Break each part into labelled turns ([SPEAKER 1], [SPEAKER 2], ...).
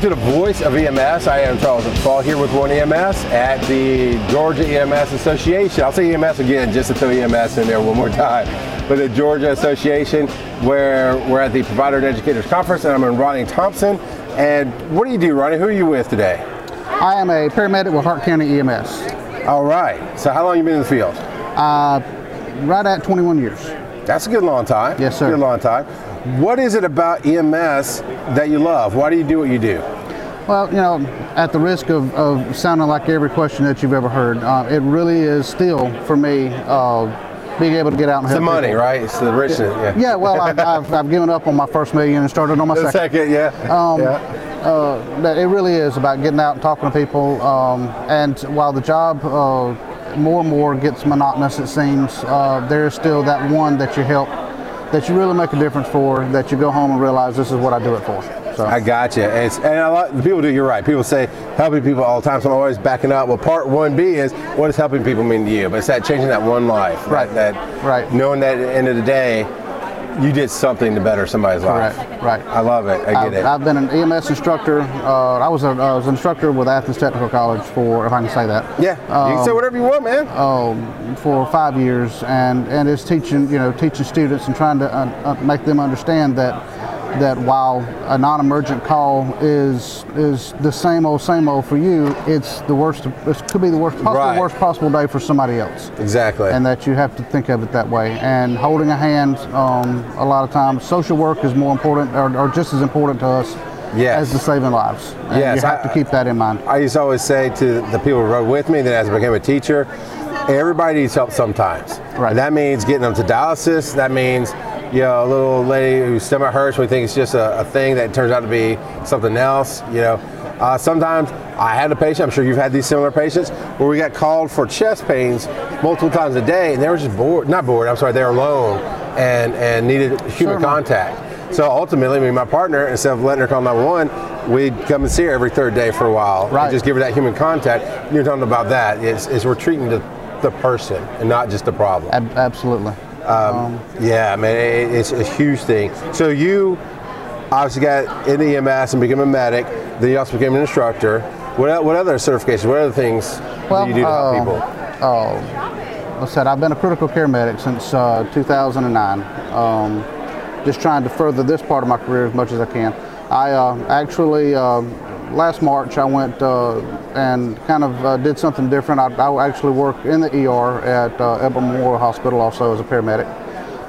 [SPEAKER 1] Welcome to the Voice of EMS. I am Charles McFall here with One EMS at the Georgia EMS Association. I'll say EMS again just to throw EMS in there one more time. But the Georgia Association, where we're at the Provider and Educators Conference, and I'm in Ronnie Thompson. And what do you do, Ronnie? Who are you with today?
[SPEAKER 2] I am a paramedic with Hart County EMS.
[SPEAKER 1] All right. So how long you been in the field?
[SPEAKER 2] Uh, right at 21 years.
[SPEAKER 1] That's a good long time.
[SPEAKER 2] Yes, sir.
[SPEAKER 1] Good long time. What is it about EMS that you love? Why do you do what you do?
[SPEAKER 2] Well, you know, at the risk of, of sounding like every question that you've ever heard, uh, it really is still for me uh, being able to get out and
[SPEAKER 1] It's
[SPEAKER 2] help
[SPEAKER 1] the money,
[SPEAKER 2] people.
[SPEAKER 1] right? It's the richness. Yeah.
[SPEAKER 2] Yeah, well, I've, I've, I've given up on my first million and started on my
[SPEAKER 1] The
[SPEAKER 2] second.
[SPEAKER 1] second, yeah.
[SPEAKER 2] Um,
[SPEAKER 1] yeah.
[SPEAKER 2] uh, it really is about getting out and talking to people. Um, and while the job uh, more and more gets monotonous, it seems, uh, there is still that one that you help, that you really make a difference for, that you go home and realize this is what I do it for. So
[SPEAKER 1] I got you. It's, and a lot the people do. You're right. People say helping people all the time. So I'm always backing up. Well, part one B is what does helping people mean to you? But it's that changing that one life.
[SPEAKER 2] Right.
[SPEAKER 1] That, that
[SPEAKER 2] Right.
[SPEAKER 1] knowing that at the end of the day, you did something to better somebody's life.
[SPEAKER 2] Correct, right.
[SPEAKER 1] I love it. I get
[SPEAKER 2] I've,
[SPEAKER 1] it.
[SPEAKER 2] I've been an EMS instructor. Uh, I was, a, I was an instructor with Athens Technical College for, if I can say that.
[SPEAKER 1] yeah. you can say whatever you want, man.
[SPEAKER 2] um, for five years, and and it's teaching you know teaching students and trying to uh, uh, make them understand that that while a non-emergent call is is the same old same old for you, it's the worst. It could be the worst possible
[SPEAKER 1] Right.
[SPEAKER 2] worst possible day for somebody else,
[SPEAKER 1] exactly.
[SPEAKER 2] and that you have to think of it that way. And holding a hand, um, a lot of times, social work is more important or, or just as important to us
[SPEAKER 1] Yes.
[SPEAKER 2] as the saving lives. And
[SPEAKER 1] Yes,
[SPEAKER 2] you have
[SPEAKER 1] I-
[SPEAKER 2] to keep that in mind.
[SPEAKER 1] I used to always say to the people who rode with me, that as I became a teacher, everybody needs help sometimes.
[SPEAKER 2] Right.
[SPEAKER 1] And that means getting them to dialysis. That means, you know, a little lady whose stomach hurts, we think it's just a, a thing that turns out to be something else. You know, uh, sometimes I had a patient. I'm sure you've had these similar patients where we got called for chest pains multiple times a day, and they were just bored. Not bored. I'm sorry, they were alone and and needed human
[SPEAKER 2] Certainly.
[SPEAKER 1] contact. So ultimately, me and my partner, instead of letting her call 911, we'd come and see her every third day for a while. and
[SPEAKER 2] Right.
[SPEAKER 1] just give her that human contact. You're talking about that. Is, is we're treating the, the person and not just the problem.
[SPEAKER 2] Ab- absolutely.
[SPEAKER 1] Yeah, man, it, it's a huge thing. So you obviously got in EMS and became a medic. Then you also became an instructor. What, what other certifications? What other things
[SPEAKER 2] Well,
[SPEAKER 1] do you do to help
[SPEAKER 2] uh,
[SPEAKER 1] people?
[SPEAKER 2] Uh, I said I've been a critical care medic since uh, 2009. Um, just trying to further this part of my career as much as I can. I uh, actually uh, last March I went uh, and kind of uh, did something different. I, I actually work in the ER at uh, Elbert Memorial Hospital also as a paramedic.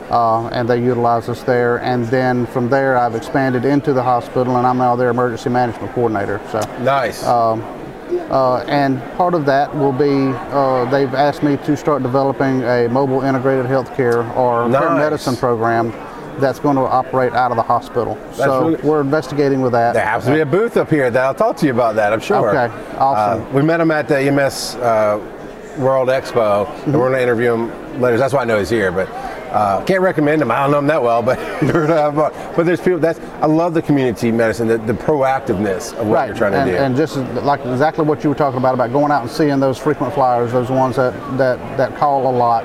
[SPEAKER 2] Uh, and they utilize us there. And then from there, I've expanded into the hospital, and I'm now their emergency management coordinator. So
[SPEAKER 1] Nice.
[SPEAKER 2] uh, and part of that will be uh, they've asked me to start developing a mobile integrated healthcare or
[SPEAKER 1] Nice.
[SPEAKER 2] paramedicine program that's going to operate out of the hospital. so
[SPEAKER 1] really-
[SPEAKER 2] we're investigating with that.
[SPEAKER 1] There happens to be a booth up here that I'll talk to you about that, I'm sure.
[SPEAKER 2] Okay, awesome.
[SPEAKER 1] Uh, we met him at the EMS uh, World Expo, and we're going to interview him later. That's why I know he's here, but uh, can't recommend him. I don't know him that well, but but there's people. That's I love the community medicine, the, the proactiveness of what
[SPEAKER 2] Right,
[SPEAKER 1] you're trying to
[SPEAKER 2] and,
[SPEAKER 1] do.
[SPEAKER 2] and just like exactly what you were talking about about going out and seeing those frequent flyers, those ones that that that call a lot,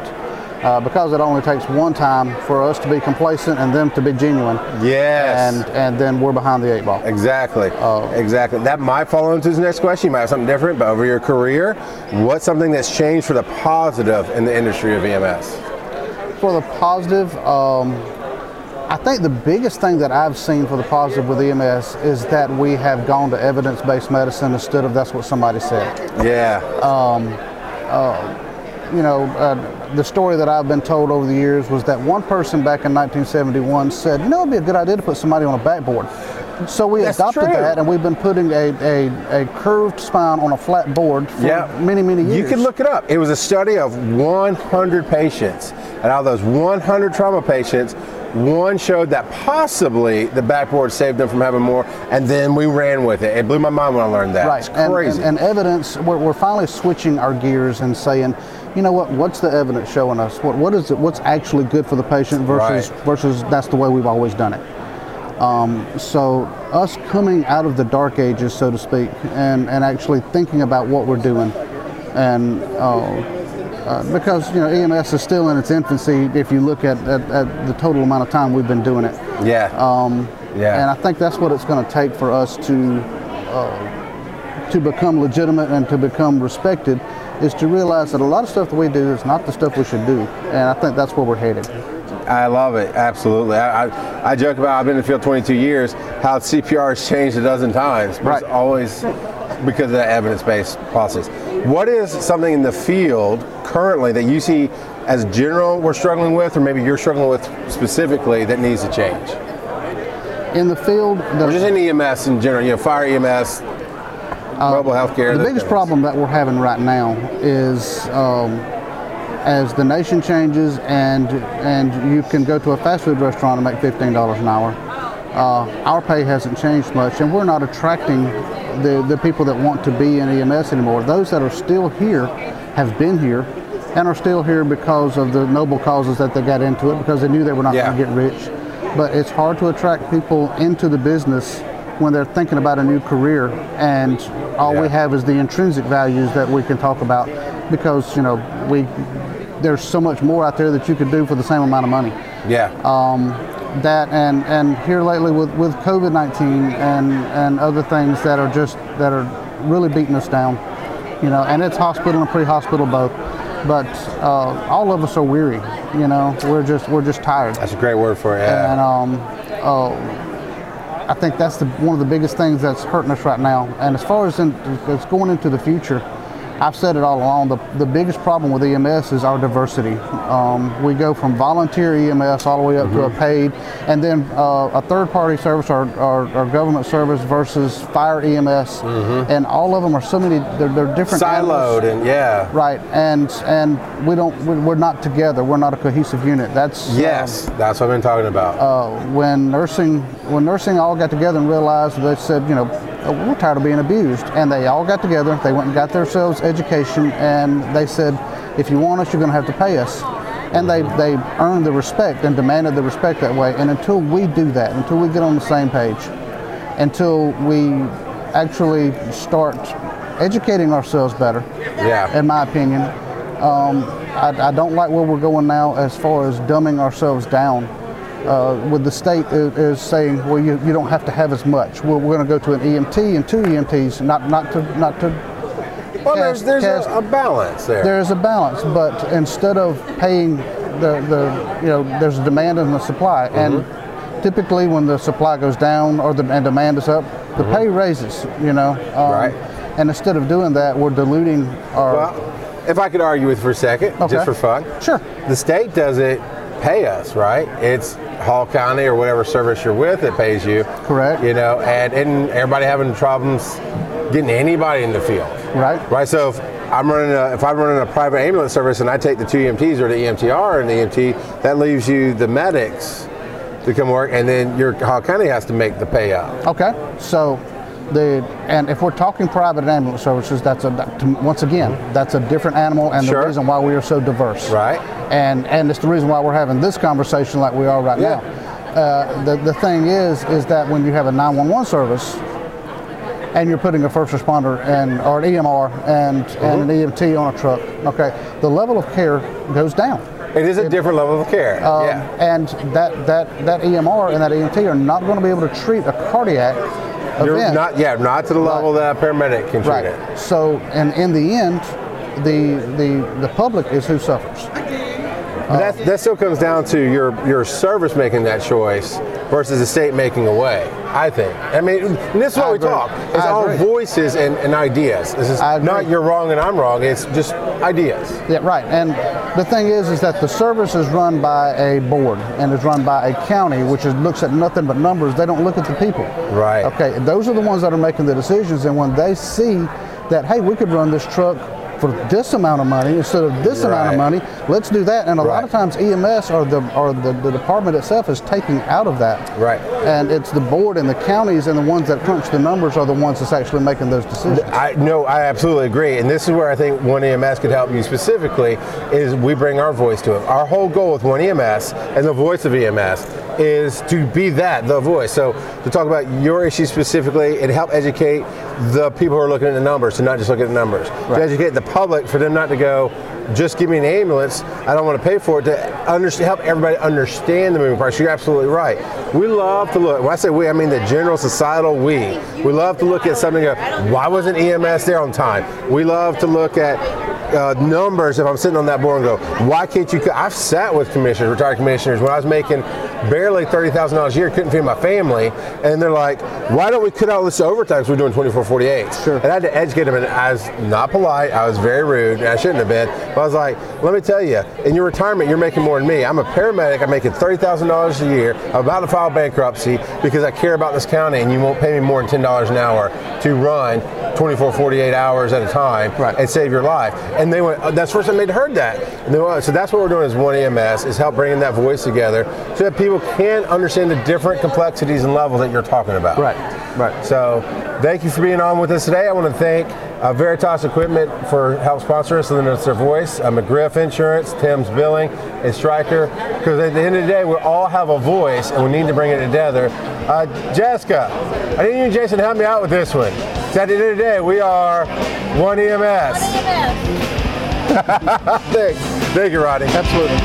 [SPEAKER 2] uh, because it only takes one time for us to be complacent and them to be genuine.
[SPEAKER 1] Yes.
[SPEAKER 2] And and then we're behind the eight ball.
[SPEAKER 1] Exactly.
[SPEAKER 2] Oh.
[SPEAKER 1] exactly. That might fall into the next question. You might have something different, but over your career, what's something that's changed for the positive in the industry of EMS?
[SPEAKER 2] For the positive, um, I think the biggest thing that I've seen for the positive with EMS is that we have gone to evidence-based medicine instead of that's what somebody said.
[SPEAKER 1] Yeah.
[SPEAKER 2] You know, uh, the story that I've been told over the years was that one person back in 1971 said, "You know, it'd be a good idea to put somebody on a backboard." So we
[SPEAKER 1] That's
[SPEAKER 2] adopted
[SPEAKER 1] true.
[SPEAKER 2] that, and we've been putting a, a, a curved spine on a flat board for
[SPEAKER 1] Yeah.
[SPEAKER 2] many, many years.
[SPEAKER 1] You can look it up. It was a study of 100 patients. And out of those 100 trauma patients, one showed that possibly the backboard saved them from having more. And then we ran with it. It blew my mind when I learned that.
[SPEAKER 2] Right,
[SPEAKER 1] It's
[SPEAKER 2] and,
[SPEAKER 1] crazy.
[SPEAKER 2] and, and evidence. We're, we're finally switching our gears and saying, you know what? What's the evidence showing us? What what is it? What's actually good for the patient versus
[SPEAKER 1] Right.
[SPEAKER 2] versus that's the way we've always done it. Um, so us coming out of the dark ages, so to speak, and, and actually thinking about what we're doing, and uh, uh, because you know EMS is still in its infancy. If you look at, at, at the total amount of time we've been doing it,
[SPEAKER 1] yeah.
[SPEAKER 2] um,
[SPEAKER 1] Yeah.
[SPEAKER 2] And I think that's what it's going to take for us to uh, to become legitimate and to become respected is to realize that a lot of stuff that we do is not the stuff we should do, and I think that's where we're headed.
[SPEAKER 1] I love it, absolutely. I, I, I joke about I've been in the field 22 years, how CPR has changed a dozen times, but
[SPEAKER 2] Right.
[SPEAKER 1] it's always because of that evidence-based process. What is something in the field currently that you see as general we're struggling with, or maybe you're struggling with specifically that needs to change?
[SPEAKER 2] In the field,
[SPEAKER 1] Or just in EMS in general, you know, fire EMS, mobile healthcare.
[SPEAKER 2] the biggest
[SPEAKER 1] things.
[SPEAKER 2] problem that we're having right now is um, as the nation changes and and you can go to a fast food restaurant and make fifteen dollars an hour. Uh, our pay hasn't changed much, and we're not attracting the, the people that want to be in EMS anymore. Those that are still here have been here and are still here because of the noble causes that they got into it because they knew they were not
[SPEAKER 1] Yeah.
[SPEAKER 2] going to get rich. But it's hard to attract people into the business when they're thinking about a new career, and all we have is the intrinsic values that we can talk about because you know we there's so much more out there that you could do for the same amount of money
[SPEAKER 1] Yeah.
[SPEAKER 2] Um, that and and here lately with with COVID-19 and and other things that are just that are really beating us down you know and it's hospital and pre-hospital both but uh, all of us are weary you know we're just we're just tired
[SPEAKER 1] That's a great word for it. Yeah.
[SPEAKER 2] and um, uh, I think that's the, one of the biggest things that's hurting us right now. And as far as in, as going into the future, I've said it all along. The, the biggest problem with EMS is our diversity. Um, we go from volunteer EMS all the way up to a paid, and then uh, a third-party service or, or, or government service versus fire EMS, and all of them are so many. They're, they're different. animals.
[SPEAKER 1] Siloed and yeah.
[SPEAKER 2] Right, and and we don't. we- We're not together. We're not a cohesive unit. That's um,
[SPEAKER 1] Yes, that's what I've been talking about.
[SPEAKER 2] uh, when nursing when nursing all got together and realized they said you know "Oh, we're tired of being abused and they all got together they went and got themselves education and they said if you want us you're going to have to pay us and they they earned the respect and demanded the respect that way and until we do that until we get on the same page until we actually start educating ourselves better
[SPEAKER 1] yeah.
[SPEAKER 2] in my opinion. Um, I, I don't like where we're going now as far as dumbing ourselves down. Uh, with the state is, is saying, well, you, you don't have to have as much. We're, we're going to go to an EMT and two EMTs, not not to not to.
[SPEAKER 1] well, there's,
[SPEAKER 2] cast-
[SPEAKER 1] there's
[SPEAKER 2] cast-
[SPEAKER 1] a, a balance there.
[SPEAKER 2] There is a balance, but instead of paying the, the you know, there's a demand and a supply, and typically when the supply goes down or the and demand is up, the pay raises. You know, um,
[SPEAKER 1] Right.
[SPEAKER 2] And instead of doing that, we're diluting our.
[SPEAKER 1] well, if I could argue with for a second,
[SPEAKER 2] Okay.
[SPEAKER 1] just for fun.
[SPEAKER 2] Sure.
[SPEAKER 1] The state doesn't pay us, right? It's Hall County or whatever service you're with that pays you.
[SPEAKER 2] Correct.
[SPEAKER 1] You know, and, and everybody having problems getting anybody in the field.
[SPEAKER 2] Right.
[SPEAKER 1] Right. So if I'm running a, if I'm running a private ambulance service and I take the two EMTs or the EMTR and the EMT, that leaves you the medics to come work, and then your Hall County has to make the pay up.
[SPEAKER 2] Okay, so the and if we're talking private ambulance services, that's a that- once again that's a different animal, and
[SPEAKER 1] Sure.
[SPEAKER 2] the reason why we are so diverse.
[SPEAKER 1] Right.
[SPEAKER 2] And and it's the reason why we're having this conversation like we are right
[SPEAKER 1] Yeah.
[SPEAKER 2] now. Uh, the the thing is is that when you have a 911 service. And you're putting a first responder and or an EMR and, and an EMT on a truck. Okay, the level of care goes down.
[SPEAKER 1] It is a different level of care.
[SPEAKER 2] Um,
[SPEAKER 1] yeah.
[SPEAKER 2] And that, that, that EMR and that EMT are not going to be able to treat a cardiac event.
[SPEAKER 1] not, yeah, not to the level that a paramedic can treat
[SPEAKER 2] right.
[SPEAKER 1] it.
[SPEAKER 2] So, and in the end, the, the, the public is who suffers.
[SPEAKER 1] But uh, that, that still comes down to your your service making that choice versus the state making a way. I think. I mean, and this is why
[SPEAKER 2] I
[SPEAKER 1] we
[SPEAKER 2] agree.
[SPEAKER 1] talk. It's
[SPEAKER 2] I
[SPEAKER 1] all
[SPEAKER 2] agree.
[SPEAKER 1] voices and, and ideas. This is
[SPEAKER 2] I agree.
[SPEAKER 1] not you're wrong and I'm wrong. It's just ideas.
[SPEAKER 2] Yeah, right. And the thing is, is that the service is run by a board and is run by a county, which is, looks at nothing but numbers. They don't look at the people.
[SPEAKER 1] Right.
[SPEAKER 2] Okay. Those are the ones that are making the decisions. And when they see that, hey, we could run this truck for this amount of money instead of this amount of money, let's do that. And a lot of times EMS or the or the, the department itself is taking out of that.
[SPEAKER 1] Right.
[SPEAKER 2] And it's the board and the counties and the ones that crunch the numbers are the ones that's actually making those decisions.
[SPEAKER 1] I no, I absolutely agree, and this is where I think One EMS could help you specifically. Is we bring our voice to it. Our whole goal with One EMS and the voice of EMS is to be that the voice. So to talk about your issue specifically and help educate the people who are looking at the numbers to not just look at the numbers. To educate the public for them not to go, just give me an ambulance. I don't want to pay for it to understand, help everybody understand the moving parts. You're absolutely right. We love to look. When I say we, I mean the general societal we. We love to look at something. Go, why wasn't EMS there on time? We love to look at uh, numbers if I'm sitting on that board and go, why can't you? Cut I've sat with commissioners, retired commissioners, when I was making barely thirty thousand dollars a year, couldn't feed my family, and they're like, why don't we cut out this overtime? Because we're doing 24, 48.
[SPEAKER 2] Sure.
[SPEAKER 1] And I had to educate them, and I was not polite. I was very rude. And I shouldn't have been. But I was like, let me tell you, in your retirement, you're making more than me. I'm a paramedic. I'm making thirty thousand dollars a year. I'm about to file bankruptcy because I care about this county, and you won't pay me more than ten dollars an hour to run 24, 48 hours at a time
[SPEAKER 2] right.
[SPEAKER 1] and save your life. And they went, oh, that's the first time they'd heard that. Went, so that's what we're doing as one EMS is help bringing that voice together so that people can understand the different complexities and levels that you're talking about.
[SPEAKER 2] Right, right.
[SPEAKER 1] So thank you for being on with us today. I want to thank uh, Veritas Equipment for help sponsor us, and then it's their voice, uh, McGriff Insurance, Tim's Billing, and Stryker. Because at the end of the day, we all have a voice, and we need to bring it together. Uh, Jessica, I need you and Jason help me out with this one. So at the end of the day, we are one EMS. One
[SPEAKER 3] EMS.
[SPEAKER 1] Thanks. Thank you, Ronnie.
[SPEAKER 2] Absolutely.